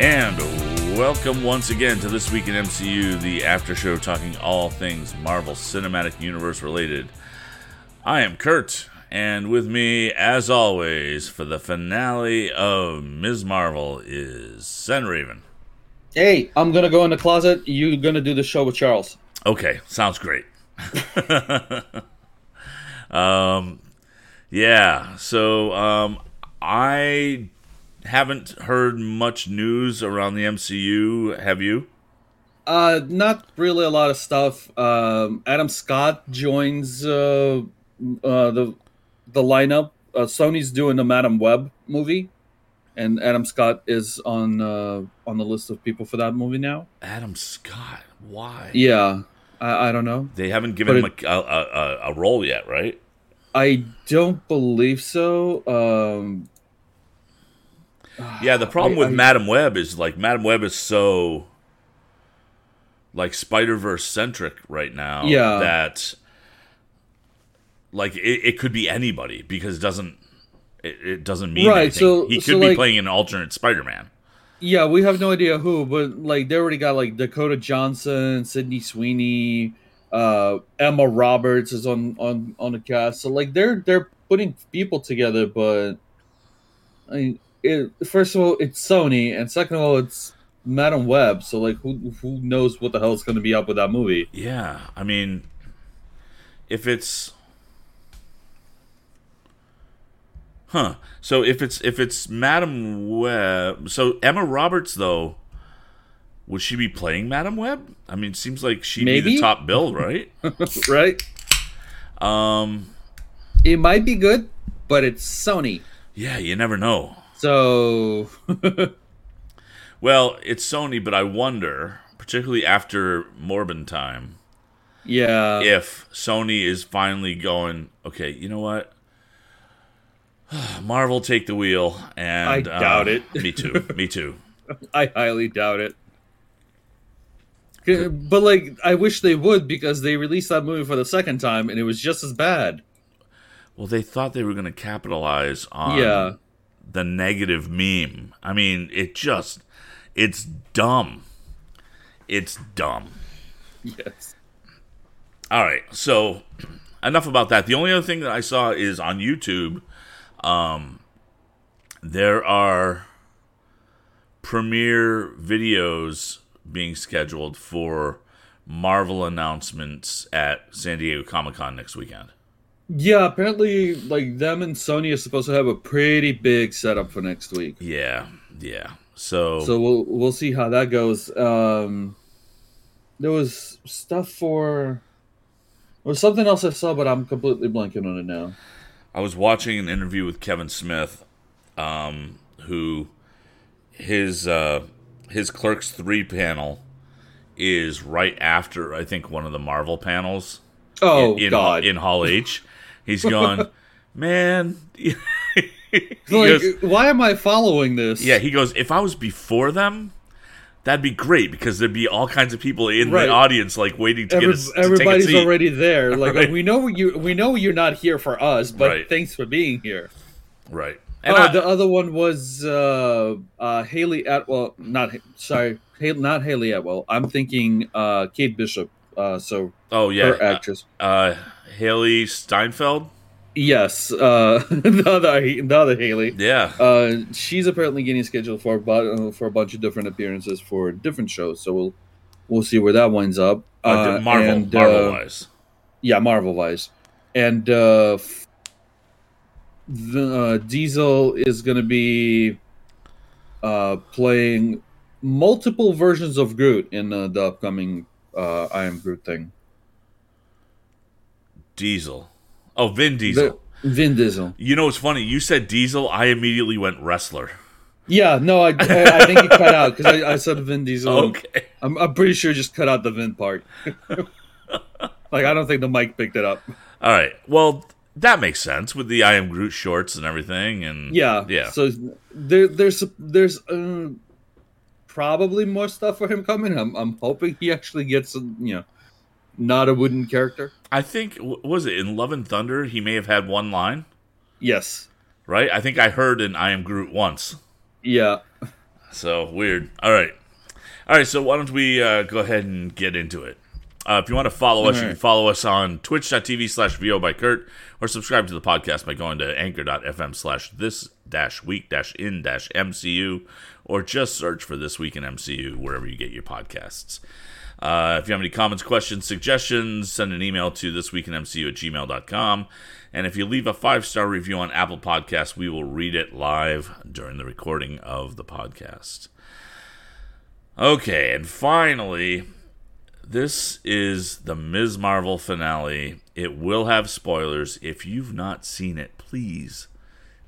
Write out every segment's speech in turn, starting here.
And welcome once again to This Week in MCU, the after show talking all things Marvel Cinematic Universe related. I am Kurt, and with me, as always, for the finale of Ms. Marvel is Sen Raven. Hey, I'm gonna go in the closet. You're gonna do the show with Charles? Okay, sounds great. um, yeah. So um, I haven't heard much news around the MCU. Have you? Uh, not really a lot of stuff. Um, Adam Scott joins uh, uh the the lineup. Uh, Sony's doing the Madame Web movie, and Adam Scott is on uh, on the list of people for that movie now. Adam Scott. Why? Yeah, I, I don't know. They haven't given But him a, a, a, a role yet, right? I don't believe so. Um, Yeah, the problem I- with I- Madame Web is like Madame Web is so like Spider Verse centric right now. Yeah. that like it, it could be anybody because it doesn't it, it doesn't mean Right, anything. so- he could so, be like- playing an alternate Spider Man. Yeah, we have no idea who, but like they already got like Dakota Johnson, Sydney Sweeney, uh, Emma Roberts is on on on the cast. So like they're they're putting people together, but I mean, it, first of all, it's Sony, and second of all, it's Madame Web. So like, who who knows what the hell is going to be up with that movie? Yeah, I mean, if it's, huh? So if it's if it's Madame Web, so Emma Roberts though, would she be playing Madame Web? I mean, it seems like she'd be the top bill, right? right? um, It might be good, but it's Sony. yeah, you never know. So Well, it's Sony, but I wonder, particularly after Morbin time, yeah, if Sony is finally going, okay, you know what? Marvel take the wheel, and I doubt uh, it. Me too. Me too. I highly doubt it. But like, I wish they would because they released that movie for the second time and it was just as bad. Well, they thought they were going to capitalize on yeah, the negative meme. I mean, it just, it's dumb. It's dumb. yes. All right, so enough about that. The only other thing that I saw is on YouTube. Um, there are premiere videos being scheduled for Marvel announcements at San Diego Comic Con next weekend. Yeah, apparently, like them and Sony are supposed to have a pretty big setup for next week. Yeah, yeah. So, So we'll we'll see how that goes. Um, there was stuff for. There was something else I saw, but I'm completely blanking on it now. I was watching an interview with Kevin Smith, um, who his uh, his Clerks three panel is right after I think one of the Marvel panels. Oh in, in, God! in Hall H. He's gone, man. like, goes, why am I following this? yeah, he goes. If I was before them, that'd be great because there'd be all kinds of people in Right. the audience like waiting to Every, get a, to a everybody's seat. already there. Like Right. we know you, we know you're not here for us, but Right. thanks for being here. right. And oh, I- the other one was uh, uh, Hayley Atwell. Not sorry, Haley, not Hayley Atwell. I'm thinking uh, Kate Bishop. Uh, so oh yeah, her actress. Uh, Hailee Steinfeld. Yes, uh, the other the other Haley. Yeah, Uh, she's apparently getting scheduled for a uh, for a bunch of different appearances for different shows. So we'll we'll see where that winds up. uh, Marvel, and, Marvel uh, wise. Yeah, Marvel wise, and uh, the uh, Diesel is going to be uh, playing multiple versions of Groot in uh, the upcoming uh, I Am Groot thing. Diesel. Oh, Vin Diesel. The, Vin Diesel. you know what's funny? You said Diesel. I immediately went wrestler. Yeah, no, I, I, I think you cut out because I, I said Vin Diesel. Okay. I'm, I'm pretty sure just cut out the Vin part. like I don't think the mic picked it up. All right. Well, that makes sense with the I am Groot shorts and everything. And Yeah, yeah. So there, there's there's uh, probably more stuff for him coming. I'm I'm hoping he actually gets you know not a wooden character. I think was it in Love and Thunder? He may have had one line, Yes. right? I think I heard in I am Groot once. Yeah. So weird. All right. All right. So why don't we uh, go ahead and get into it? Uh, if you want to follow us, you can follow us on twitch.tv slash VO by Kurt or subscribe to the podcast by going to anchor.fm slash this dash week dash in dash MCU or just search for This Week in MCU wherever you get your podcasts. Uh, if you have any comments, questions, suggestions, send an email to thisweekinmcu at gmail.com. And if you leave a five star review on Apple Podcasts, we will read it live during the recording of the podcast. Okay, and finally, this is the Ms. Marvel finale. It will have spoilers. If you've not seen it, please,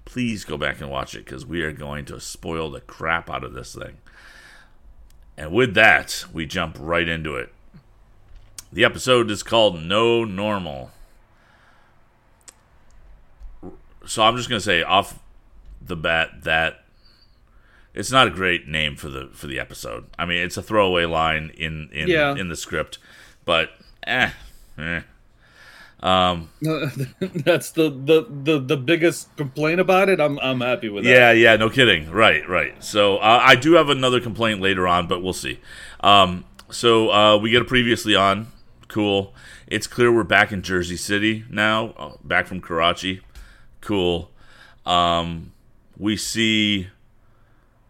please go back and watch it because we are going to spoil the crap out of this thing. And with that, we jump right into it. The episode is called No Normal. So I'm just going to say off the bat that it's not a great name for the for the episode. I mean, it's a throwaway line in in Yeah. in the script, but eh, eh. Um, That's the, the the the biggest complaint about it. I'm I'm happy with that. yeah, yeah, no kidding. Right, right. So uh, I do have another complaint later on, but we'll see. Um, so uh, we get a previously on. Cool. It's clear we're back in Jersey City now, uh, back from Karachi. Cool. Um, we see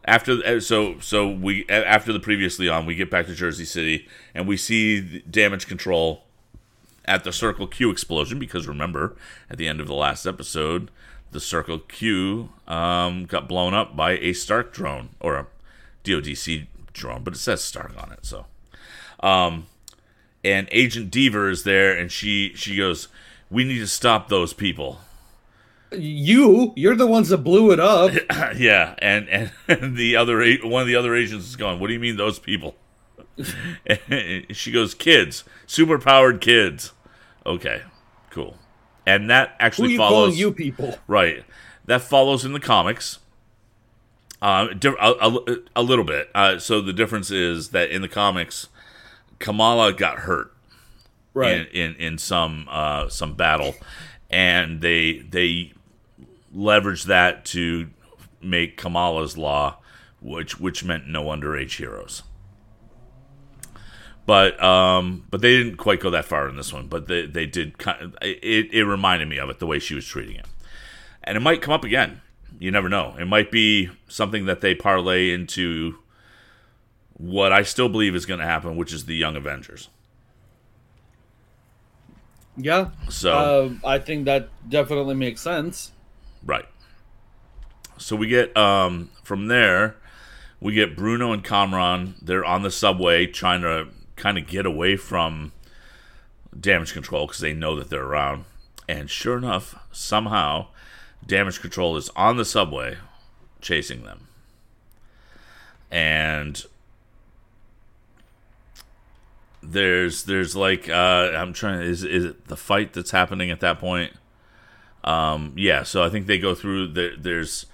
after uh, so so we after the previously on we get back to Jersey City and we see damage control at the Circle Q explosion because remember at the end of the last episode the Circle Q um, got blown up by a Stark drone or a DODC drone but it says Stark on it so um, and Agent Deever is there and she she goes we need to stop those people You you're the ones that blew it up. yeah, and, and and the other one of the other agents is going. What do you mean those people? She goes, kids, super powered kids. Okay, cool. And that actually you follows you people? right. That follows in the comics. Di- a, a, a little bit. Uh, so the difference is that in the comics, Kamala got hurt in, in in some uh, some battle, and they they leveraged that to make Kamala's law, which which meant no underage heroes. But um, but they didn't quite go that far in this one. But they they did. Kind of, it it reminded me of it the way she was treating it, and it might come up again. You never know. It might be something that they parlay into what I still believe is going to happen, which is the Young Avengers. Yeah. So Uh, I think that definitely makes sense. Right. So we get um from there, we get Bruno and Kamran. They're on the subway trying to kind of get away from damage control because they know that they're around. And sure enough, somehow, damage control is on the subway chasing them. And there's there's like uh I'm trying is is it the fight that's happening at that point? Um, yeah, so I think they go through. The, there's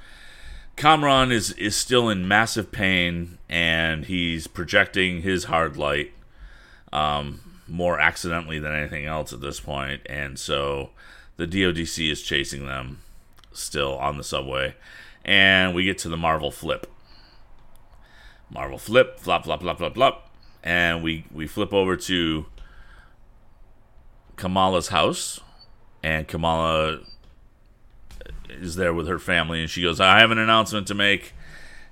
Kamran is is still in massive pain, and he's projecting his hard light um, more accidentally than anything else at this point, and so the DoDC is chasing them still on the subway, and we get to the Marvel flip. Marvel flip, flop, flop, flop, flop, flop, and we we flip over to Kamala's house, and Kamala is there with her family, and she goes, "I have an announcement to make."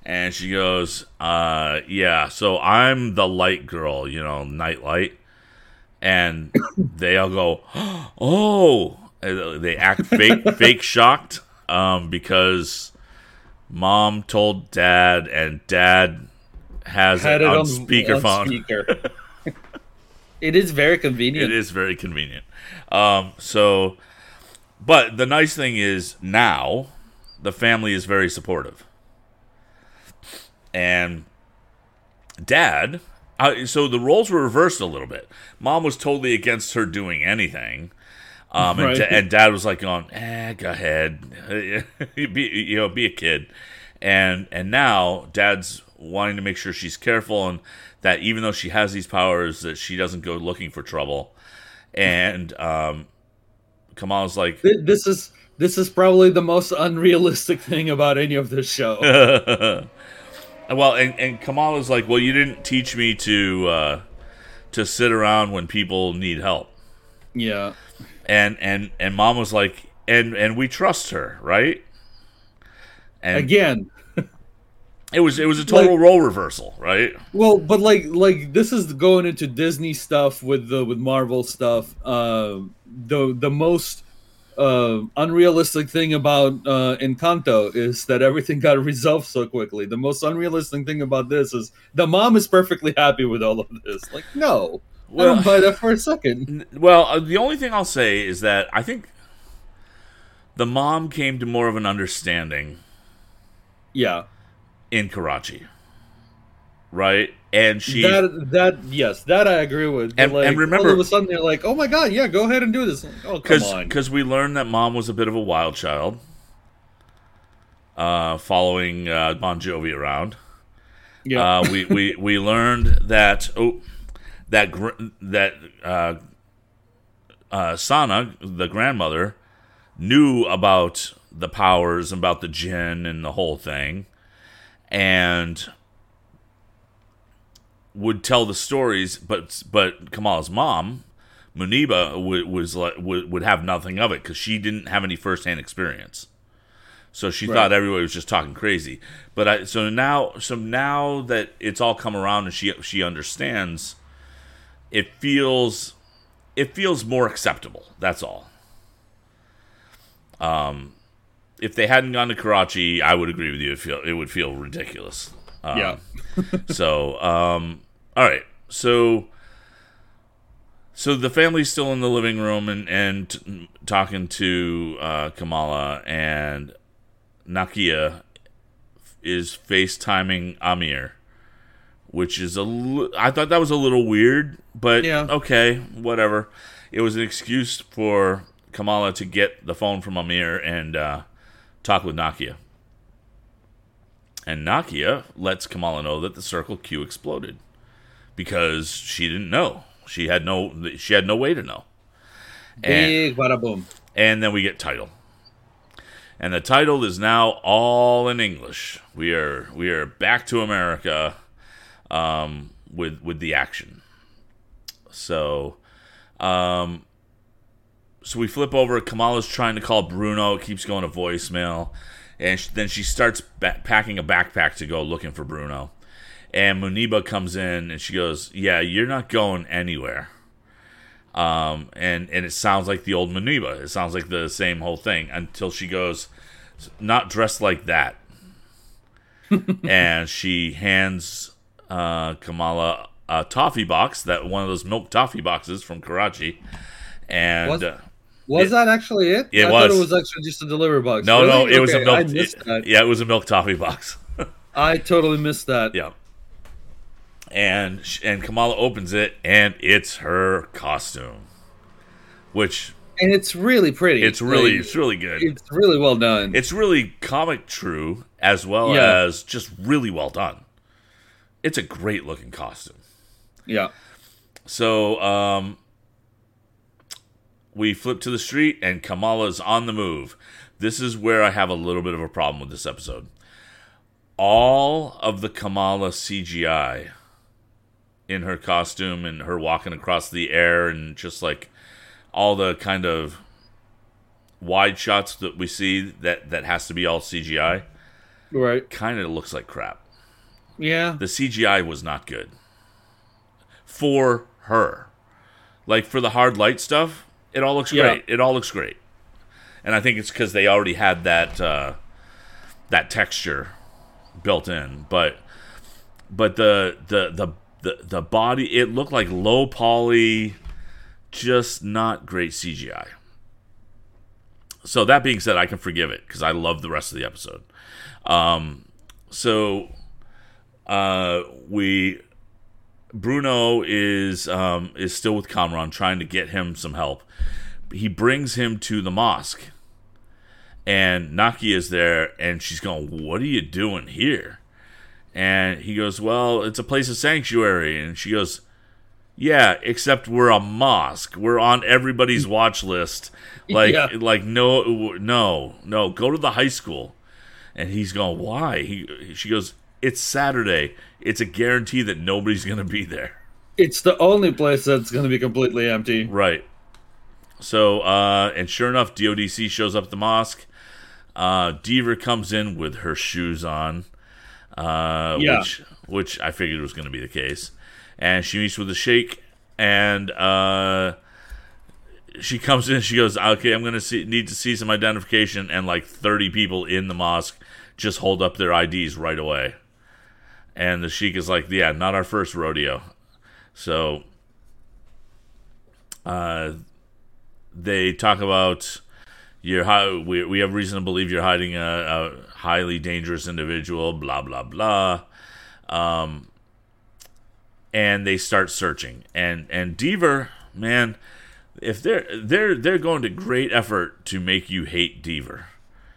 And she goes, uh, "Yeah, so I'm the light girl, you know, night light." And they all go, "Oh!" They act fake, fake shocked, um, because mom told dad, and dad has Had it it on, on speakerphone. speaker. it is very convenient. It is very convenient. Um, so, but the nice thing is now the family is very supportive, and dad. Uh, so the roles were reversed a little bit. Mom was totally against her doing anything, um, and, Right. da- and dad was like going, "Eh, go ahead, be, you know, be a kid." And and now dad's wanting to make sure she's careful and that even though she has these powers, that she doesn't go looking for trouble. And um, Kamala's like, This is this is probably the most unrealistic thing about any of this show. Well, and, and Kamala's like, well, you didn't teach me to uh, to sit around when people need help. Yeah. And and and mom was like, and and we trust her, right? And Again, it was it was a total Like- role reversal, right? well, but like like this is going into Disney stuff with the with Marvel stuff. Uh, the the most uh, unrealistic thing about uh, Encanto is that everything got resolved so quickly. The most unrealistic thing about this is the mom is perfectly happy with all of this. Like, no, I Well- don't buy that for a second. Well, uh, the only thing I'll say is that I think the mom came to more of an understanding Yeah, in Karachi, right? And she that that yes, that I agree with. And- like, and remember- all of a sudden they're like, oh my god, yeah, go ahead and do this. Like, oh come because on. because we learned that mom was a bit of a wild child, uh, following uh, Bon Jovi around. Yeah, Uh, we, we we learned that oh that gr- that uh, uh, Sana, the grandmother, knew about the powers, about the jinn, and the whole thing, and would tell the stories. But but Kamal's mom, Muniba, would, was like would, would have nothing of it because she didn't have any firsthand experience. So she Right. thought everybody was just talking crazy. But I so now so now that it's all come around and she she understands, it feels it feels more acceptable. That's all. Um, if they hadn't gone to Karachi, I would agree with you. It feel it would feel ridiculous. Um, yeah. so, um, all right. So, so the family's still in the living room and and t- talking to uh, Kamala and Nakia is FaceTiming Amir, which is a. Li- I thought that was a little weird, but Yeah. okay, whatever. It was an excuse for Kamala to get the phone from Amir and uh, talk with Nakia. And Nakia lets Kamala know that the Circle Q exploded because she didn't know. She had no. She had no way to know. And, Big bada boom. and then we get title. And the title is now all in English. We are we are back to America um, with with the action. So, um, so we flip over. Kamala's trying to call Bruno. It keeps going to voicemail, and sh- then she starts ba- packing a backpack to go looking for Bruno. And Muniba comes in and she goes, "Yeah, you're not going anywhere." Um, and and it sounds like the old Muniba. It sounds like the same whole thing until she goes, "Not dressed like that," and she hands uh, Kamala a toffee box that one of those milk toffee boxes from Karachi, and Was- uh, Was It- that actually it? it I thought it was actually just a delivery box. no, no, Really? it was a milk. It- yeah, it was a milk toffee box. I totally missed that. Yeah. And and Kamala opens it and it's her costume, which And it's really pretty. it's really Like, it's really good. it's really well done. It's really comic true as well Yeah. as just really well done. It's a great looking costume. yeah. So um, we flip to the street and Kamala's on the move. This is where I have a little bit of a problem with this episode. All of the Kamala CGI in her costume and her walking across the air and just like all the kind of wide shots that we see that that has to be all CGI Right. kind of looks like crap. Yeah. The CGI was not good for her. Like for the hard light stuff, it all looks Yeah. great. It all looks great, and I think it's because they already had that uh, that texture built in. But but the the the the the body, it looked like low poly, just not great CGI. So that being said, I can forgive it because I love the rest of the episode. Um, so uh, we Bruno is um, is still with Kamran, trying to get him some help. He brings him to the mosque, and Naki is there, and she's going, "What are you doing here?" And he goes, "Well, it's a place of sanctuary." And she goes, "Yeah, except we're a mosque. We're on everybody's watch list. Like, Yeah. like no, no, no. Go to the high school." And he's going, "Why?" He she goes, It's Saturday. It's a guarantee that nobody's going to be there. It's the only place that's going to be completely empty. Right. So, uh, and sure enough, DODC shows up at the mosque. Uh, Deever comes in with her shoes on, uh, Yeah. which which I figured was going to be the case. And she meets with the sheikh, and uh, she comes in. She goes, "Okay, I'm going to need to see some identification." And like 30 people in the mosque just hold up their IDs right away. And the sheikh is like, "Yeah, not our first rodeo." So, uh, they talk about you're hi- we, we have reason to believe you're hiding a, a highly dangerous individual blah blah blah. Um and they start searching. And and Deever man if they're they're they're going to great effort to make you hate Deever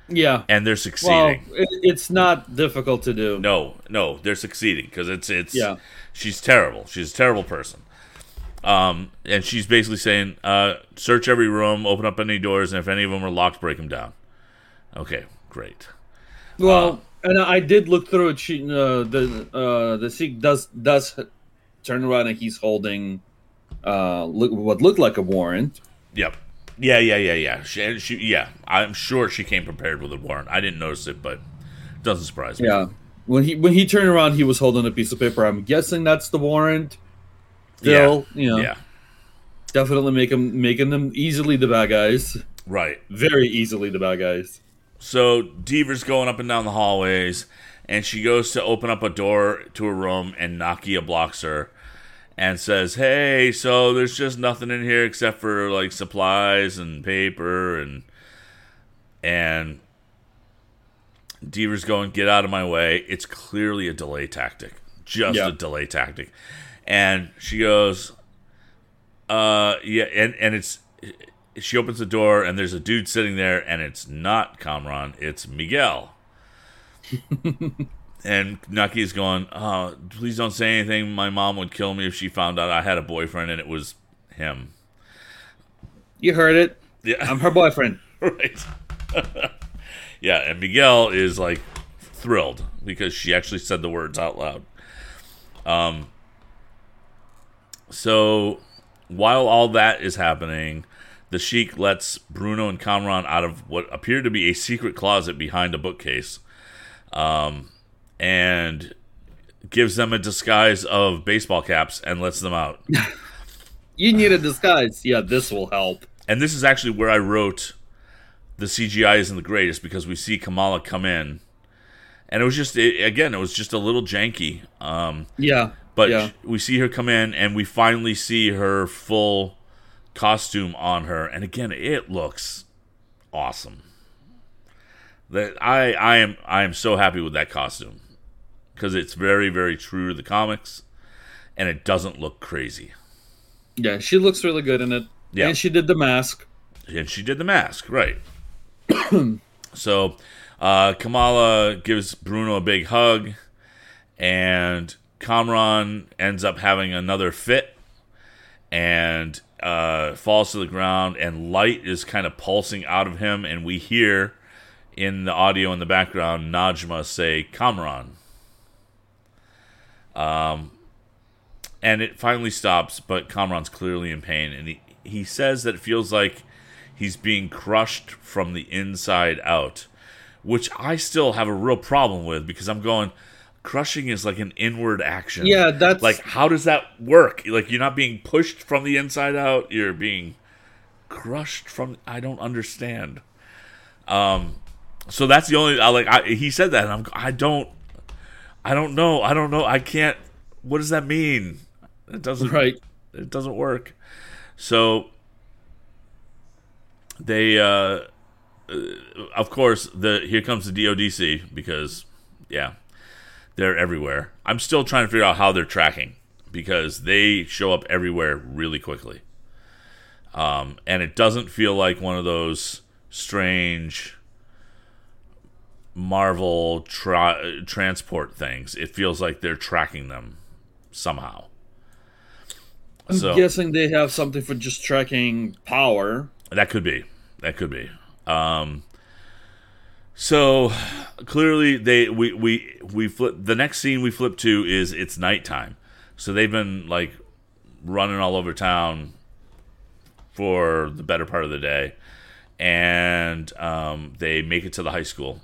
Yeah. and they're Well, succeeding it, it's not difficult to do. no no they're succeeding because it's it's Yeah. she's terrible she's a terrible person um and she's basically saying uh search every room open up any doors and if any of them are locked break them down okay great Well, and I did look through it. She, uh, the uh, the sheikh does does turn around and he's holding uh, look, what looked like a warrant. Yep. Yeah, yeah, yeah, yeah. She, she, yeah. I'm sure she came prepared with a warrant. I didn't notice it, but it doesn't surprise me. Yeah. When he when he turned around, he was holding a piece of paper. I'm guessing that's the warrant. Still, you know, Yeah. definitely make him making them easily the bad guys. Right. Very easily the bad guys. So Deever's going up and down the hallways, and she goes to open up a door to a room, and Nakia blocks her and says, "Hey, so there's just nothing in here except for like supplies and paper and and." Deever's going, get out of my way. It's clearly a delay tactic. Just Yeah. a delay tactic. And she goes, uh, yeah, and, and it's, she opens the door and there's a dude sitting there and it's not Kamran, it's Miguel. and Naki's going, oh, please don't say anything. My mom would kill me if she found out I had a boyfriend and it was him. You heard it. Yeah. I'm her boyfriend. right. yeah, and Miguel is like thrilled because she actually said the words out loud. Um. So while all that is happening, the Sheik lets Bruno and Kamran out of what appeared to be a secret closet behind a bookcase, um, and gives them a disguise of baseball caps and lets them out. You need a disguise. Yeah, this will help. and this is actually where I wrote the CGI isn't the greatest because we see Kamala come in, and it was just it, again it was just a little janky. Um, Yeah. but yeah. we see her come in, and we finally see her full costume on her, and again it looks awesome. That I I am I am so happy with that costume because it's very very true to the comics, and it doesn't look crazy. Yeah, she looks really good in it. Yeah. And she did the mask. and she did the mask right so uh, kamala gives bruno a big hug and kamran ends up having another fit and uh, falls to the ground and light is kind of pulsing out of him and we hear in the audio in the background najma say kamran um, and it finally stops but kamran's clearly in pain and he, he says that it feels like he's being crushed from the inside out, which I still have a real problem with because I'm going, crushing is like an inward action. Yeah, that's Like, how does that work? Like, you're not being pushed from the inside out, you're being crushed from. I don't understand. Um, so that's the only. I like. I, he said that, and I'm. I don't. I don't know. I don't know. I can't. What does that mean? It doesn't. right. It doesn't work. So they, uh, uh, of course, the here comes the DODC because, yeah, they're everywhere. I'm still trying to figure out how they're tracking because they show up everywhere really quickly. Um, and it doesn't feel like one of those strange Marvel tra- transport things. It feels like they're tracking them somehow. I'm So- guessing they have something for just tracking power. That could be. That could be. Um, so clearly they we we we flip the next scene we flip to is it's nighttime so they've been like running all over town for the better part of the day and um, they make it to the high school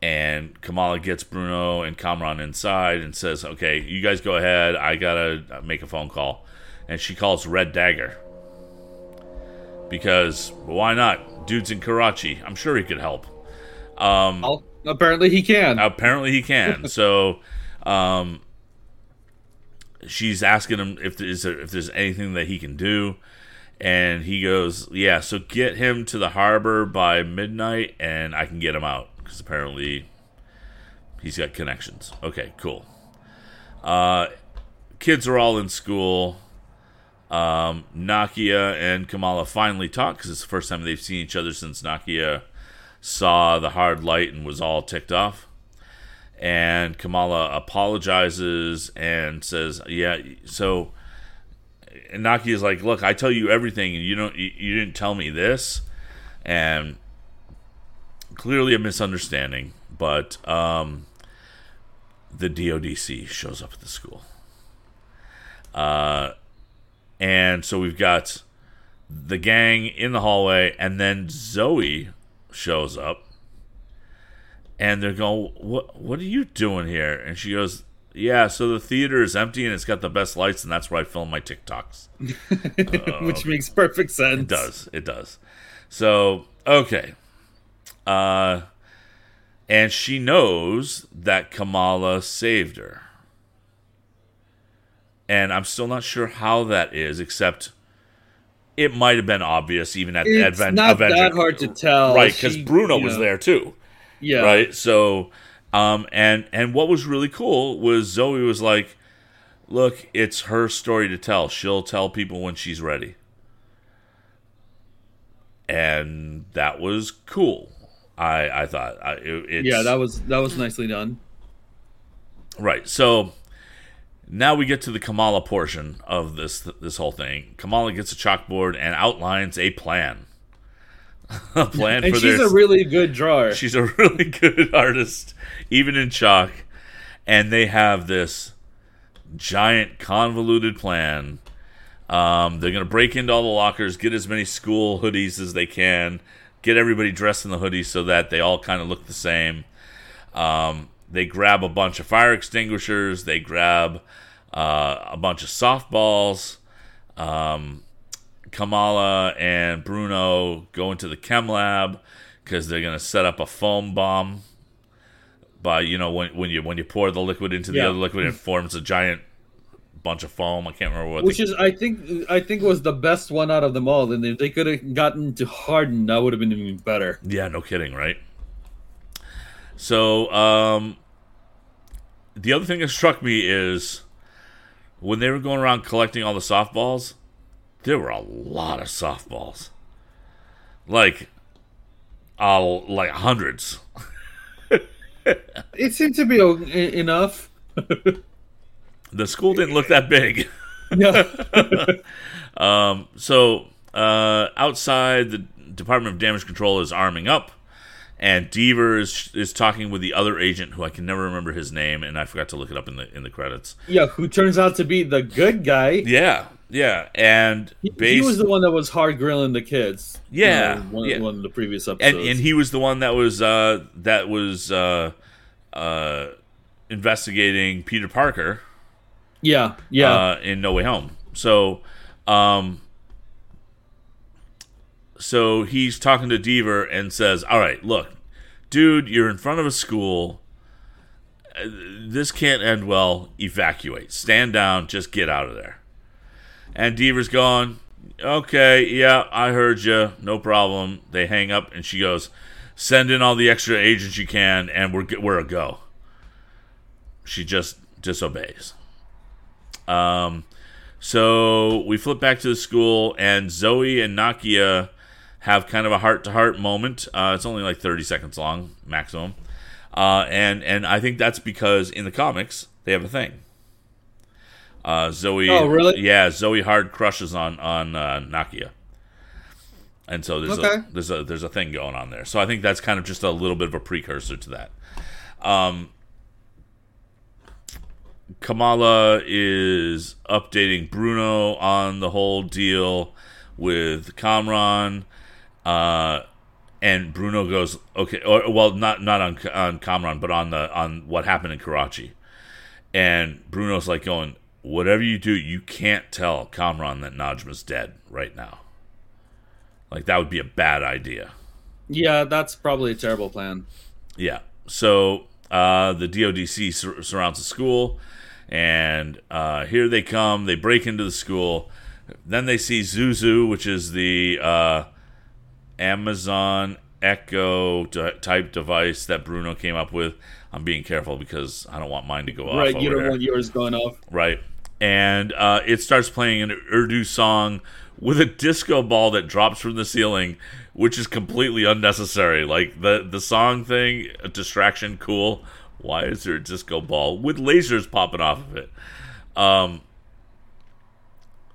and kamala gets bruno and kamran inside and says okay you guys go ahead. I gotta make a phone call. And she calls red dagger. Because why not? Dude's in karachi. I'm sure he could help. Um, I'll, apparently he can. apparently he can. so, um, she's asking him if there's if there's anything that he can do, and he goes, "Yeah, so get him to the harbor by midnight, and I can get him out because apparently he's got connections." Okay, cool. Uh, kids are all in school. Um, Nakia and Kamala finally talk because it's the first time they've seen each other since Nakia saw the hard light and was all ticked off. And Kamala apologizes and says, "Yeah, so." And Naki is like, "Look, I tell you everything, and you don't, you, you didn't tell me this," and clearly a misunderstanding. But um, the DODC shows up at the school, uh, and so we've got the gang in the hallway, and then Zoe shows up and they're going what what are you doing here and she goes yeah so the theater is empty and it's got the best lights and that's where i film my tiktoks Which makes perfect sense. it does it does so okay uh and she knows that kamala saved her and i'm still not sure how that is except it might have been obvious even at It's Advent, not Avenger. that hard to tell. right because bruno you was there too Yeah. right so um and and what was really cool was zoe was like look it's her story to tell she'll tell people when she's ready and that was cool i i thought I, it, it's, Yeah, that was that was nicely done. Right. So now we get to the Kamala portion of this this whole thing. Kamala gets a chalkboard and outlines a plan. a plan for this. And for she's their a really good drawer. she's a really good artist even in chalk and they have this giant convoluted plan. Um, they're going to break into all the lockers, get as many school hoodies as they can, get everybody dressed in the hoodies so that they all kind of look the same. Um, they grab a bunch of fire extinguishers. They grab uh, a bunch of softballs. Um, Kamala and Bruno go into the chem lab because they're going to set up a foam bomb. By you know when when you when you pour the liquid into the Yeah. other liquid, it forms a giant bunch of foam. I can't remember what. Which is, I think, I think was the best one out of them all. And if they could have gotten to Harden, that would have been even better. Yeah, no kidding, right? So, um, the other thing that struck me is when they were going around collecting all the softballs, there were a lot of softballs, like, uh, like hundreds. It seemed to be o- enough. The school didn't look that big. Yeah, Um, so uh, outside, the Department of Damage Control is arming up, and Deever is is talking with the other agent who I can never remember his name, and I forgot to look it up in the in the credits. yeah. Who turns out to be the good guy? Yeah, yeah, and He, he was the one that was hard grilling the kids. Yeah, you know, one, yeah. one of the previous and episodes. and he was the one that was uh, that was uh, uh, investigating Peter Parker. Yeah, yeah. uh, in No Way Home. So, um, so he's talking to Deever and says, "All right, look, dude, you're in front of a school. Uh, This can't end well. Evacuate. Stand down. Just get out of there." And Deever's gone. "Okay, yeah, I heard you. No problem." They hang up, and she goes, "Send in all the extra agents you can, and we're we're a go." She just disobeys. Um, so we flip back to the school, and Zoe and Nakia have kind of a heart to heart moment. Uh, it's only like 30 seconds long, maximum. Uh, and, and I think that's because in the comics, they have a thing. Uh, Zoe. Oh, really? Yeah, Zoe hard crushes on, on uh, Nakia. and so there's Okay. a there's a there's a thing going on there. So I think that's kind of just a little bit of a precursor to that. Um, Kamala is updating Bruno on the whole deal with Kamran, uh, and Bruno goes okay. Or, well, not not on on Kamran, but on the on what happened in Karachi, and Bruno's like going, whatever you do, you can't tell Kamran that Najma's dead right now. Like that would be a bad idea. Yeah, that's probably a terrible plan. Yeah. So uh, the DODC sur- surrounds the school, and uh, here they come. They break into the school. Then they see Zuzu, which is the uh, Amazon Echo d- type device that Bruno came up with. I'm being careful because I don't want mine to go off. right, you don't there. want yours going off. Right. And uh, it starts playing an Urdu song with a disco ball that drops from the ceiling, which is completely unnecessary. Like the the song thing, a distraction, cool. Why is there a disco ball with lasers popping off of it? Um,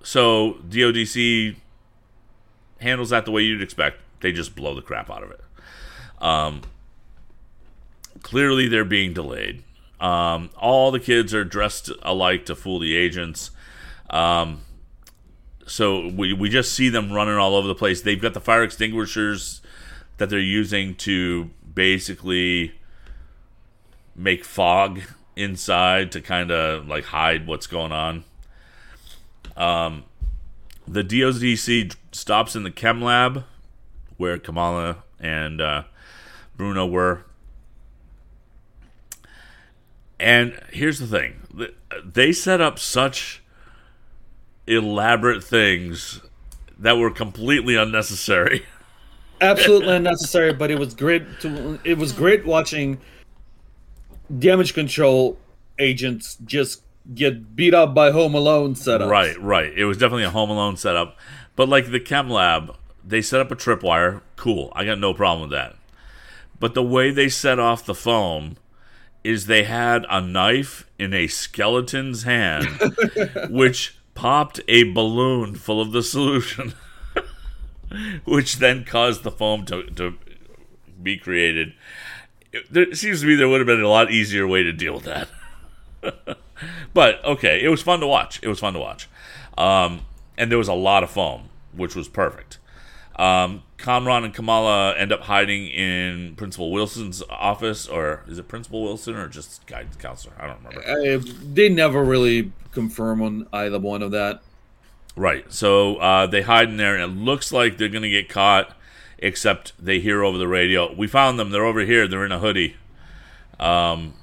so DODC handles that the way you'd expect. They just blow the crap out of it. Um, clearly, they're being delayed. Um, all the kids are dressed alike to fool the agents. Um, so we, we just see them running all over the place. They've got the fire extinguishers that they're using to basically make fog inside to kind of like hide what's going on. Um, the DODC stops in the chem lab where Kamala and uh, Bruno were. And here's the thing they set up such elaborate things that were completely unnecessary. Absolutely unnecessary, but it was great. To, it was great watching damage control agents just get beat up by Home Alone setup. Right, right. It was definitely a Home Alone setup. But like the chem lab, they set up a tripwire. Cool. I got no problem with that. But the way they set off the foam is they had a knife in a skeleton's hand, which popped a balloon full of the solution, which then caused the foam to, to be created. It, there seems to me there would have been a lot easier way to deal with that. but okay, it was fun to watch. It was fun to watch, um, and there was a lot of foam, which was perfect. Um, Kamran and Kamala end up hiding in Principal Wilson's office, or is it Principal Wilson or just guidance counselor? I don't remember. I, they never really confirm on either one of that. Right. So uh, they hide in there, and it looks like they're going to get caught, except they hear over the radio, "We found them. They're over here. They're in a hoodie." Um,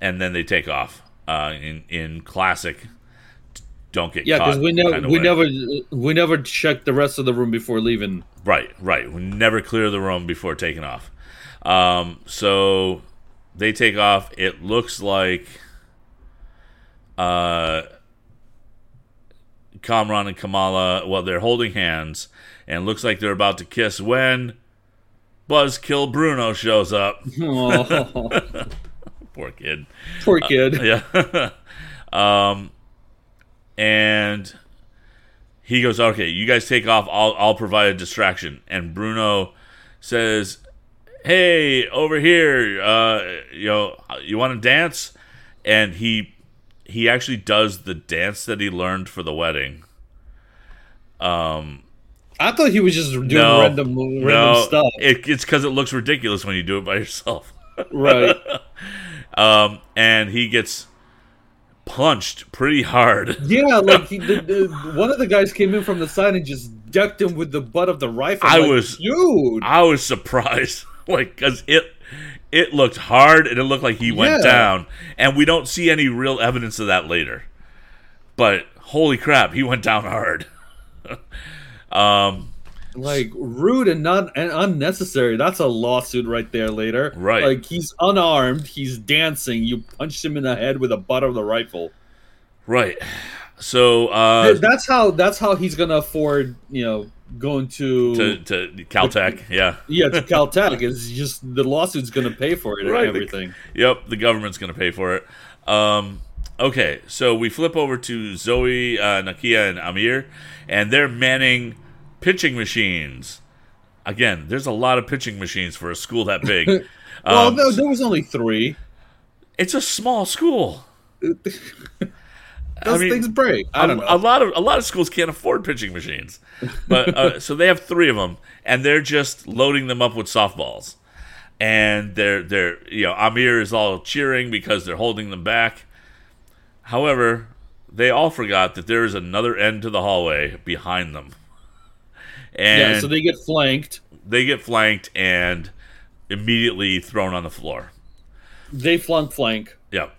and then they take off uh, in in classic. Don't get Yeah, because we never we way. never we never checked the rest of the room before leaving. Right, right. We never clear the room before taking off. Um, so they take off. It looks like uh, Kamran and Kamala, well, they're holding hands, and looks like they're about to kiss when Buzzkill Bruno shows up. Oh, Poor kid. poor kid. Yeah. um, and he goes, "Okay, you guys take off. I'll I'll provide a distraction." And Bruno says, "Hey, over here, uh, you know, you want to dance?" And he he actually does the dance that he learned for the wedding. Um, I thought he was just doing no, random random no, stuff. It, it's because it looks ridiculous when you do it by yourself. right. Um, and he gets punched pretty hard. Yeah, like he, the, the, one of the guys came in from the side and just decked him with the butt of the rifle. I Like, was- dude. I was surprised, like, because it it looked hard and it looked like he went Yeah. down, and we don't see any real evidence of that later. But holy crap, he went down hard. Um, like rude and not and unnecessary. That's a lawsuit right there later. Right. Like he's unarmed, he's dancing. You punched him in the head with the butt of the rifle. right. So uh, that's how that's how he's gonna afford you know going to, to to Caltech, yeah. yeah to Caltech. It's just the lawsuit's gonna pay for it and Right, the- everything. Yep, the government's to pay for it. Um, okay, so we flip over to Zoe, uh, Nakia, and Amir, and they're manning pitching machines. again, there's a lot of pitching machines for a school that big. well, Um, no, there was only three. it's a small school. Those mean, things break. I don't a, know. a lot of a lot of schools can't afford pitching machines, but uh, so they have three of them, and they're just loading them up with softballs, and they're they're you know Amir is all cheering because they're holding them back. However, they all forgot that there is another end to the hallway behind them, and yeah, so they get flanked. they get flanked and immediately thrown on the floor. They flunk flank. Yep.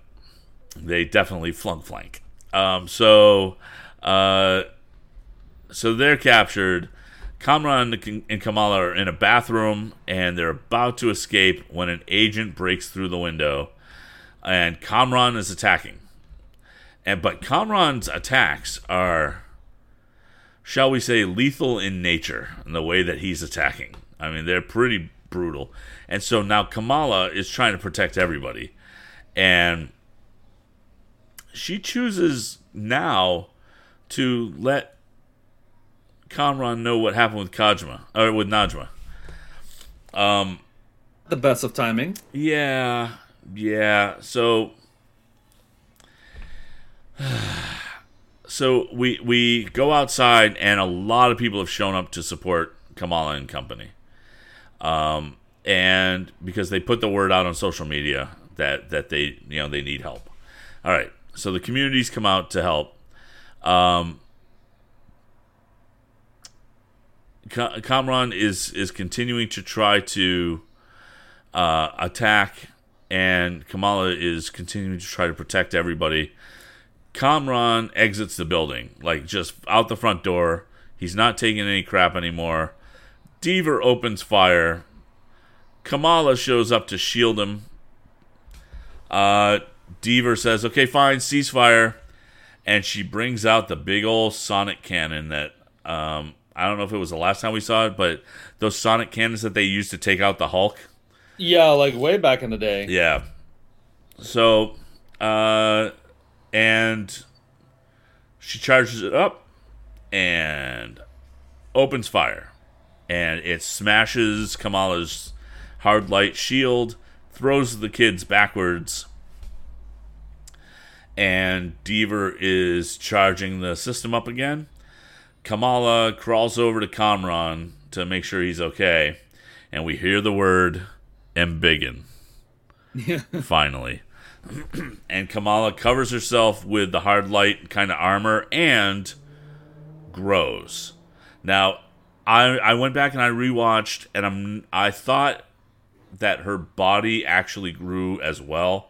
They definitely flunk flank. Um, so, uh, so they're captured. Kamran and Kamala are in a bathroom and they're about to escape when an agent breaks through the window, and Kamran is attacking. And but Kamran's attacks are, shall we say, lethal in nature in the way that he's attacking. I mean, they're pretty brutal. And so now Kamala is trying to protect everybody, and she chooses now to let Kamran know what happened with Kajma or with Najma. Um, The best of timing. yeah, yeah. So, so we we go outside, and a lot of people have shown up to support Kamala and company. Um, and because they put the word out on social media that that they you know they need help. All right, so the communities come out to help. Um, Kamran is is continuing to try to uh, attack, and Kamala is continuing to try to protect everybody. Kamran exits the building, like just out the front door. He's not taking any crap anymore. Deever opens fire. Kamala shows up to shield him. Uh, Deever says, "Okay, fine, ceasefire," and she brings out the big old sonic cannon that um, I don't know if it was the last time we saw it, but those sonic cannons that they used to take out the Hulk. Yeah, like way back in the day. Yeah. So, uh, and she charges it up and opens fire, and it smashes Kamala's hard light shield, throws the kids backwards, and Deever is charging the system up again. Kamala crawls over to Kamran to make sure he's okay, and we hear the word embiggen finally. and Kamala covers herself with the hard light kind of armor and grows. Now, I I went back and I rewatched and I'm I thought that her body actually grew as well.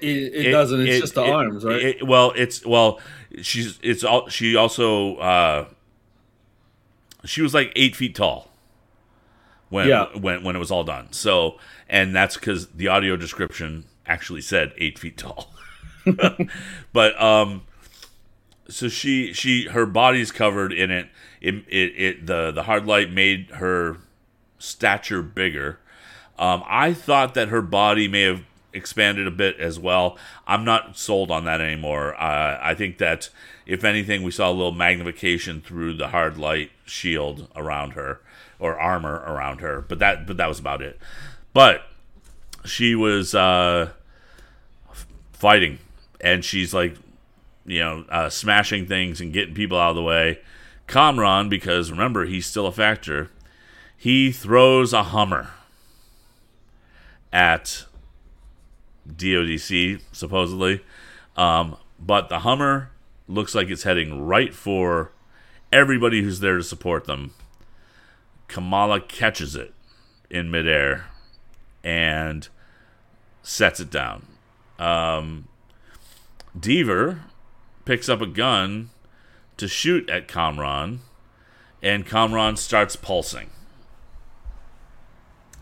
It, it, doesn't. It's it- just the it- arms, right? it- well, it's well, she's it's all she also uh she was like eight feet tall when Yeah. when when it was all done. So and that's because the audio description actually said eight feet tall. but um, so she she her body's covered in it. It it, it the the hard light made her stature bigger. Um, I thought that her body may have expanded a bit as well. I'm not sold on that anymore. Uh, I think that if anything, we saw a little magnification through the hard light shield around her or armor around her, but that but that was about it. But she was uh, fighting, and she's like, you know, uh, smashing things and getting people out of the way. Kamran, because remember he's still a factor, he throws a Hummer at DODC supposedly, um, but the Hummer looks like it's heading right for everybody who's there to support them. Kamala catches it in midair and sets it down. Um, Deever picks up a gun to shoot at Kamran, and Kamran starts pulsing.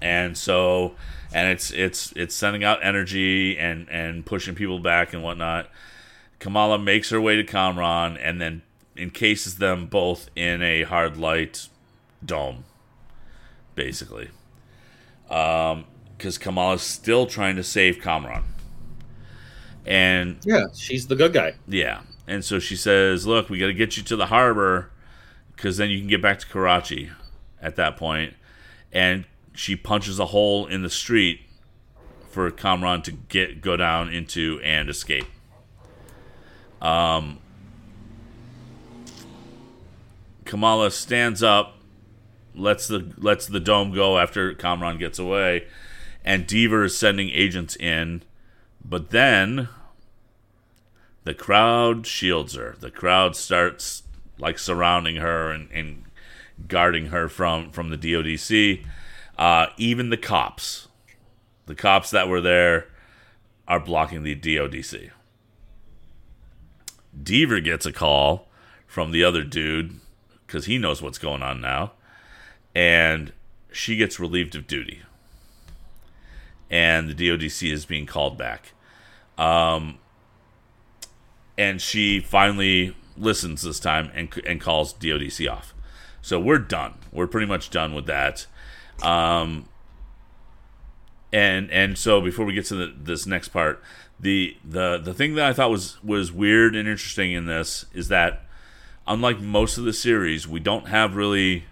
And so, and it's it's it's sending out energy and and pushing people back and whatnot. Kamala makes her way to Kamran and then encases them both in a hard light dome, basically. Um, because Kamala's still trying to save Kamran. And yeah, she's the good guy. yeah. And so she says, Look, we got to get you to the harbor because then you can get back to Karachi at that point. and she punches a hole in the street for Kamran to get go down into and escape. Um, Kamala stands up, lets the lets the dome go after Kamran gets away, and Deever is sending agents in, but then the crowd shields her. The crowd starts like surrounding her and, and guarding her from from the DODC. Uh, even the cops, the cops that were there, are blocking the DODC. Deever gets a call from the other dude because he knows what's going on now, and she gets relieved of duty, and the DODC is being called back. Um, and she finally listens this time and and calls DODC off. So we're done. We're pretty much done with that. Um, and and so before we get to the, this next part, the the the thing that I thought was was weird and interesting in this is that unlike most of the series, we don't have really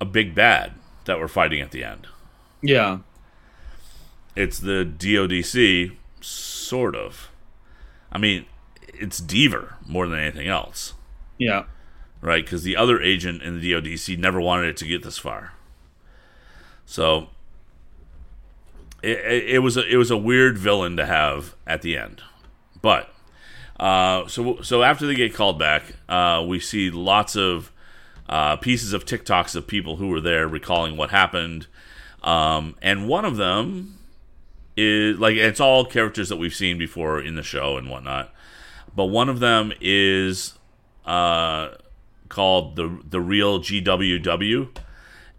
a big bad that we're fighting at the end. Yeah. It's the DODC, sort of. I mean, it's Deever more than anything else. Yeah. Right? Because the other agent in the DODC never wanted it to get this far. So it, it, it was a it was a weird villain to have at the end, but uh, so so after they get called back, uh, we see lots of uh, pieces of TikToks of people who were there recalling what happened, um, and one of them is like it's all characters that we've seen before in the show and whatnot, but one of them is uh, called the the real GWW,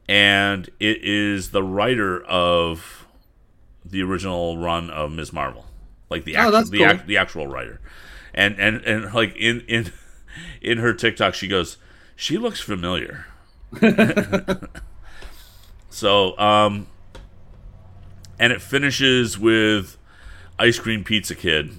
and it is the writer of the original run of Ms. Marvel, like the Oh, act- that's the, cool. act- the actual writer, and and and like in in in her TikTok, she goes, she looks familiar. so um, and it finishes with ice cream pizza kid.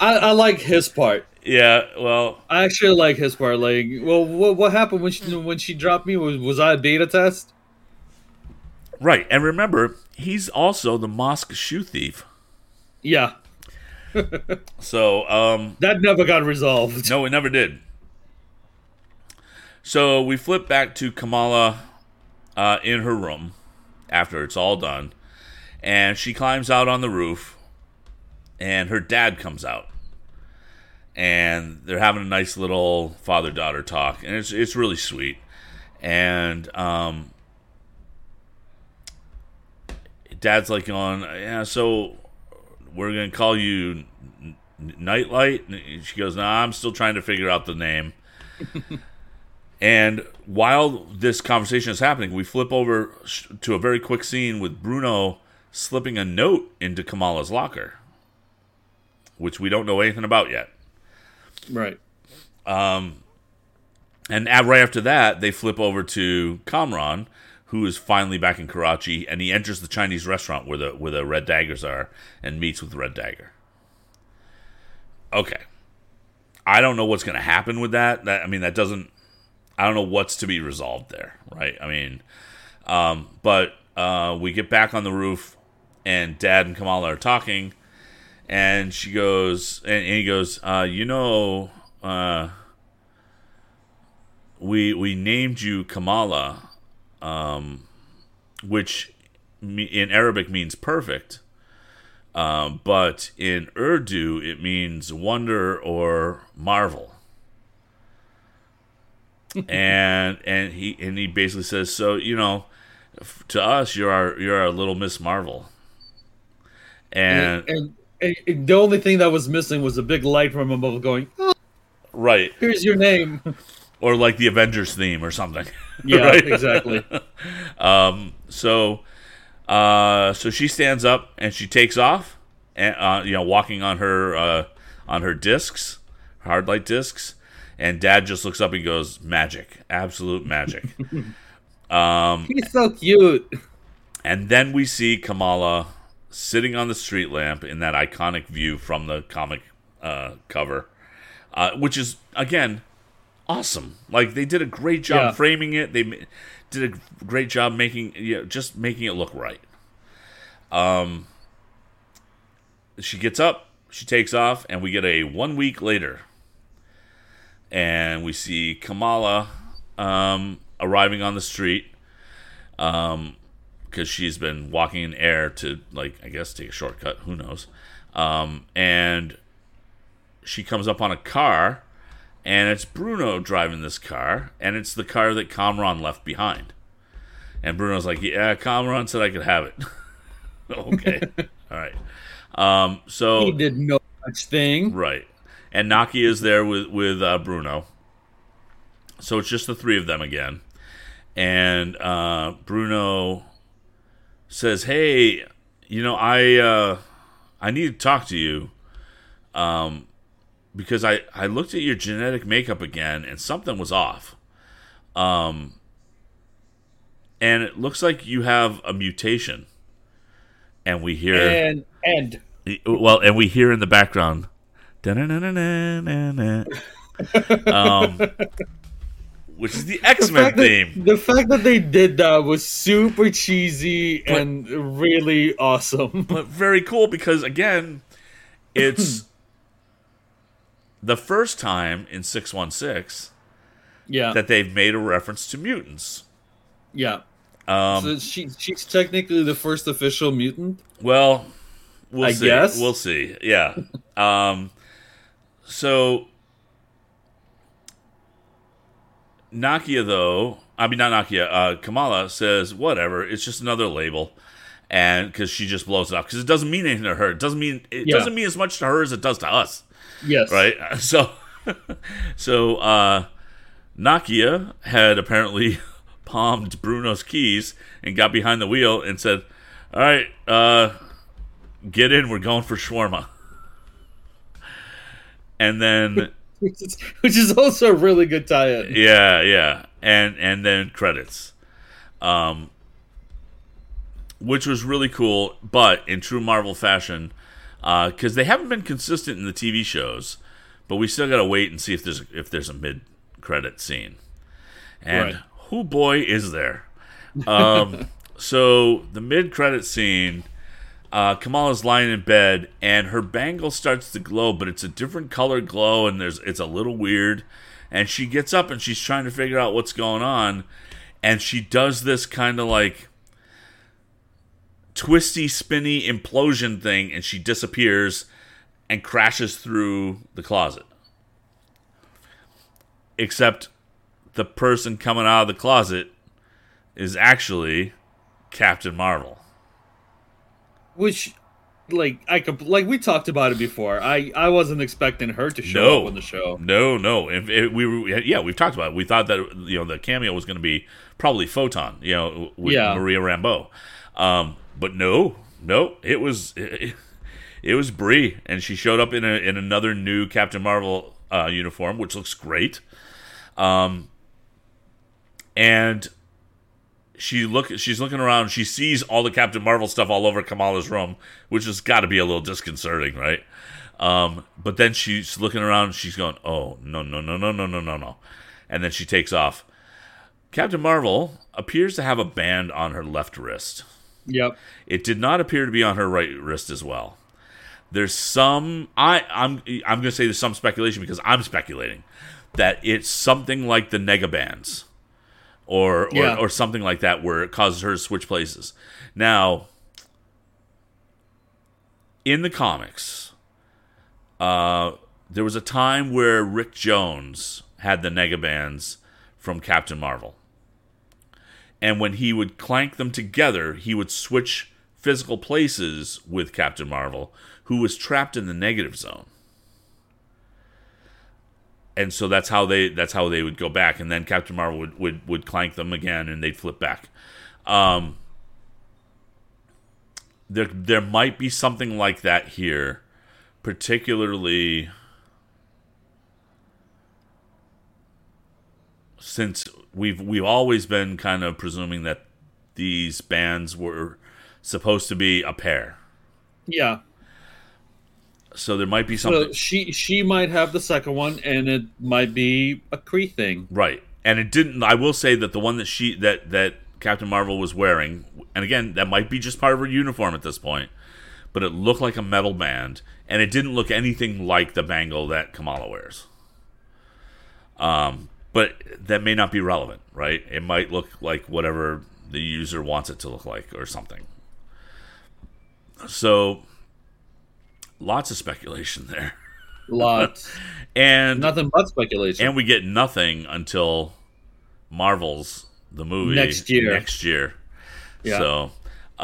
I, I like his part. Yeah, well, I actually like his part. Like, well, what, what happened when she when she dropped me? Was was I a beta test? right, and remember, he's also the mosque shoe thief. Yeah, So um, that never got resolved. No, it never did. So we flip back to Kamala uh, in her room after it's all done, and she climbs out on the roof, and her dad comes out, and they're having a nice little father daughter talk, and it's it's really sweet, and um, dad's like on yeah, so we're gonna call you Nightlight. And she goes, "Nah, I'm still trying to figure out the name." and while this conversation is happening, we flip over to a very quick scene with Bruno slipping a note into Kamala's locker, which we don't know anything about yet. Right. Um, and at, right after that, they flip over to Kamran, who is finally back in Karachi, and he enters the Chinese restaurant where the where the Red Daggers are and meets with Red Dagger. Okay, I don't know what's going to happen with that. That I mean, that doesn't. I don't know what's to be resolved there, right? I mean, um, but uh, we get back on the roof, and Dad and Kamala are talking, and she goes, and, and he goes, uh, you know, uh, we we named you Kamala, um, which in Arabic means perfect, um, but in Urdu it means wonder or marvel. And and he and he basically says, so you know, f- to us you're our you're our little Miss Marvel. And, And, and, and the only thing that was missing was a big light from above going, oh, right, "Here's your name." or like the Avengers theme or something. Yeah, Right? exactly. So, uh, so she stands up and she takes off, and uh, you know, walking on her uh, on her discs, hard light discs, and Dad just looks up and goes, "Magic, absolute magic." He's so cute. and then we see Kamala sitting on the street lamp in that iconic view from the comic uh, cover, uh, which is again awesome. Like they did a great job Yeah. framing it. They did a great job making you know, just making it look right. Um, she gets up, she takes off, and we get a one week later, and we see Kamala um, arriving on the street. Um, because she's been walking in air to like I guess take a shortcut. Who knows? Um, and she comes up on a car, and it's Bruno driving this car, and it's the car that Kamran left behind. And Bruno's like, "Yeah, Kamran said I could have it." okay, all right. Um, so He did no such thing. Right. And Naki is there with with uh, Bruno. So it's just the three of them again. And uh, Bruno says, "Hey, you know, I uh, I need to talk to you, um, because I I looked at your genetic makeup again, and something was off. Um, and it looks like you have a mutation." And we hear And and well, and we hear in the background, um, which is the X Men theme. the fact that they did that was super cheesy and really awesome. but very cool because again, it's the first time in six one six Yeah, that they've made a reference to mutants. yeah. Um, so she she's technically the first official mutant. Well, we'll I see. guess. We'll see. Yeah. um, so Nakia, though, I mean not Nakia, uh, Kamala says whatever. It's just another label, and because she just blows it off because it doesn't mean anything to her. It doesn't mean it Yeah. doesn't mean as much to her as it does to us, Yes, right? So, so uh, Nakia had apparently palmed Bruno's keys and got behind the wheel and said, "All right, uh, get in. We're going for shawarma." And then, which is, which is also a really good tie-in. yeah, yeah, and and then credits, um, which was really cool. But in true Marvel fashion, because they haven't been consistent in the TV shows, but we still got to wait and see if there's if there's a mid credit scene. And Right. who boy is there? Um, so the mid credit scene, uh, Kamala's lying in bed and her bangle starts to glow, but it's a different color glow and there's it's a little weird. And she gets up and she's trying to figure out what's going on, and she does this kind of like twisty, spinny implosion thing, and she disappears and crashes through the closet. Except the person coming out of the closet is actually Captain Marvel. Which, like, I could like we talked about it before. I I wasn't expecting her to show No. up on the show. No, no. If, if we were, yeah, we've talked about it. We thought that you know the cameo was going to be probably Photon, you know, with Yeah. Maria Rambeau. Um, but no, no, it was it, it was Brie, and she showed up in a in another new Captain Marvel uh, uniform, which looks great. Um, and she look she's looking around. She sees all the Captain Marvel stuff all over Kamala's room, which has got to be a little disconcerting, right? Um, but then she's looking around. She's going, "Oh no, no, no, no, no, no, no, no," and then she takes off. Captain Marvel appears to have a band on her left wrist. Yep. It did not appear to be on her right wrist as well. There's some I I'm I'm going to say there's some speculation because I'm speculating that it's something like the nega bands or or, Yeah. or something like that where it causes her to switch places. Now, in the comics, uh, there was a time where Rick Jones had the nega bands from Captain Marvel and when he would clank them together, he would switch physical places with Captain Marvel, who was trapped in the negative zone. And so that's how they that's how they would go back, and then Captain Marvel would would, would clank them again, and they'd flip back. Um, there there might be something like that here, particularly since we've we've always been kind of presuming that these bands were supposed to be a pair. Yeah. So there might be something So she she might have the second one, and it might be a Kree thing. right. And it didn't. I will say that the one that she that that Captain Marvel was wearing, and again, that might be just part of her uniform at this point, but it looked like a metal band, and it didn't look anything like the bangle that Kamala wears. Um, but that may not be relevant, right? It might look like whatever the user wants it to look like, or something. So, lots of speculation there, Lots, and nothing but speculation. and we get nothing until Marvels the movie Next year. Next year. Yeah. So,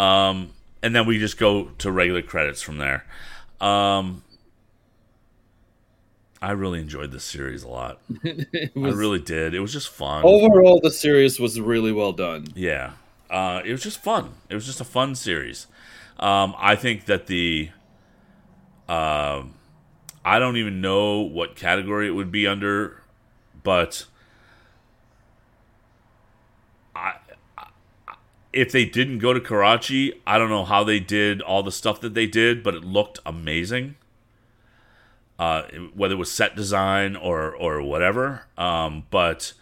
um, and then we just go to regular credits from there. Um, I really enjoyed this series a lot. It I really did. It was just fun. overall, the series was really well done. Yeah. Uh, it was just fun. It was just a fun series. Um, I think that the. Um I don't even know what category it would be under, but. I, I- if they didn't go to Karachi, I don't know how they did all the stuff that they did, but it looked amazing. Uh, whether it was set design or or whatever, um, but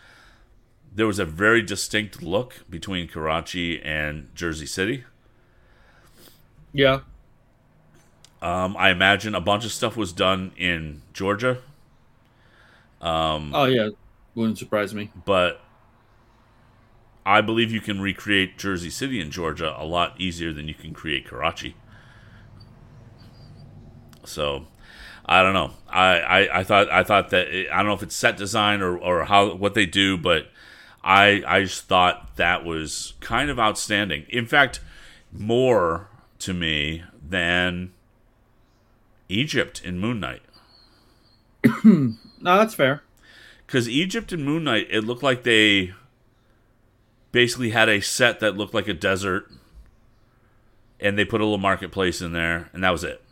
there was a very distinct look between Karachi and Jersey City. Yeah, Um, I imagine a bunch of stuff was done in Georgia, oh yeah, wouldn't surprise me. but I believe you can recreate Jersey City in Georgia a lot easier than you can create Karachi. So, I don't know. I, I, I thought I thought that it, I don't know if it's set design or, or how what they do, but I I just thought that was kind of outstanding. In fact, more to me than Egypt in Moon Knight. No, that's fair. Because Egypt in Moon Knight, it looked like they basically had a set that looked like a desert, and they put a little marketplace in there, and that was it.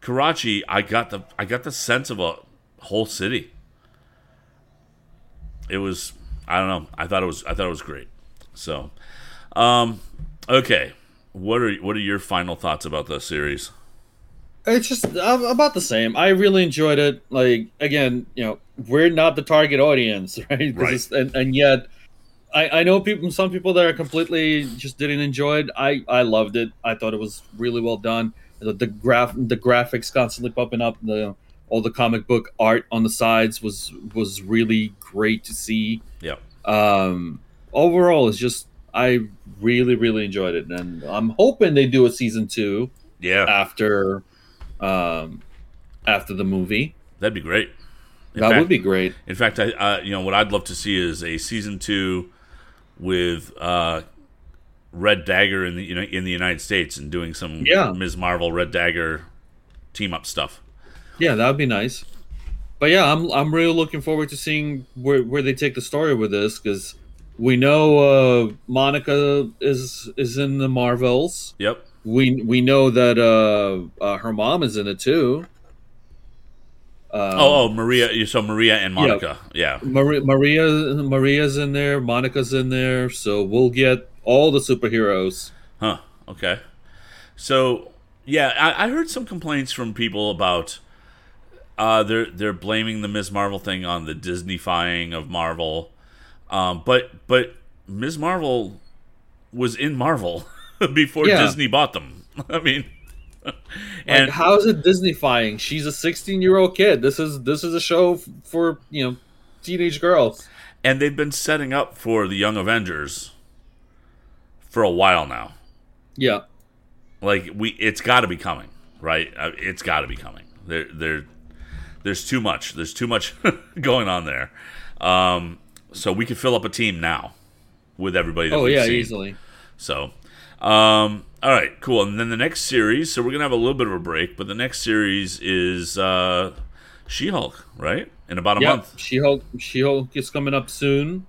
Karachi, I got the I got the sense of a whole city. It was I don't know. I thought it was I thought it was great. So, um, okay, what are what are your final thoughts about the series? It's just uh, about the same. I really enjoyed it. Like again, you know, we're not the target audience, right? Right. it's- And, and yet, I, I know people, some people that are completely just didn't enjoy it. I, I loved it. I thought it was really well done. The, the graph, the graphics constantly popping up. The all the comic book art on the sides was was really great to see. Yeah, Um, overall, it's just I really really enjoyed it, and I'm hoping they do a season two yeah, after um after the movie that'd be great. In that fact- would be great In fact, I uh, you know what I'd love to see is a season two with uh, Red Dagger in the you know in the United States and doing some Yeah. Ms. Marvel Red Dagger team up stuff. yeah that would be nice but yeah i'm i'm really looking forward to seeing where where they take the story with this because we know uh monica is is in the marvels Yep. We we know that uh, uh her mom is in it too um, oh, oh, Maria. So Maria and Monica. Yeah. Maria, Maria Maria's in there, Monica's in there, so we'll get all the superheroes. Huh. Okay. So yeah, I, I heard some complaints from people about uh, they're they're blaming the Ms. Marvel thing on the Disneyfying of Marvel, um, but but Ms. Marvel was in Marvel before Yeah. Disney bought them. I mean, Like, and how is it Disneyfying? She's a 16 year old kid. This is this is a show for you know teenage girls. and they've been setting up for the Young Avengers for a while now. Yeah, like we it's got to be coming right Uh, it's got to be coming there there there's too much there's too much going on there um so we could fill up a team now with everybody that oh yeah, seen. easily. so um all right cool and then the next series so we're gonna have a little bit of a break but the next series is uh she-hulk right in about a Yeah, month She Hulk. She Hulk is coming up soon.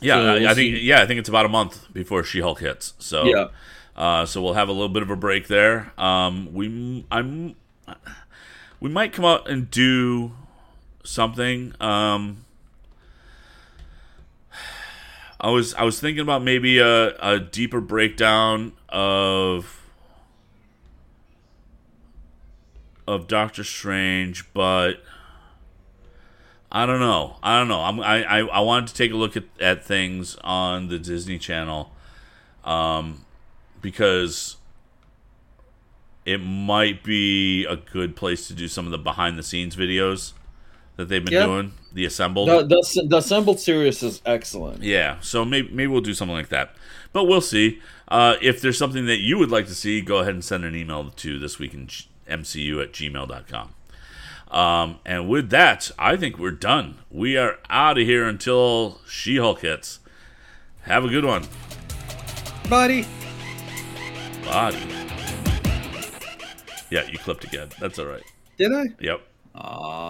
yeah So I, we'll I think see. yeah i think it's about a month before she-hulk hits so Yeah, Uh, so we'll have a little bit of a break there. Um, we I'm we might come out and do something. Um, I was I was thinking about maybe a, a deeper breakdown of of Doctor Strange, but I don't know. I don't know. I'm, I, I I wanted to take a look at, at things on the Disney Channel, um, because it might be a good place to do some of the behind the scenes videos that they've been Yeah. doing. The assembled. The, the, the assembled series is excellent. Yeah, so maybe maybe we'll do something like that, but we'll see. Uh, if there's something that you would like to see, go ahead and send an email to this week in G- MCU at gmail.com. Um, and with that, I think we're done. We are out of here until She Hulk hits. Have a good one, Buddy. body. Yeah, you clipped again. That's all right. Did I? Yep. Aw.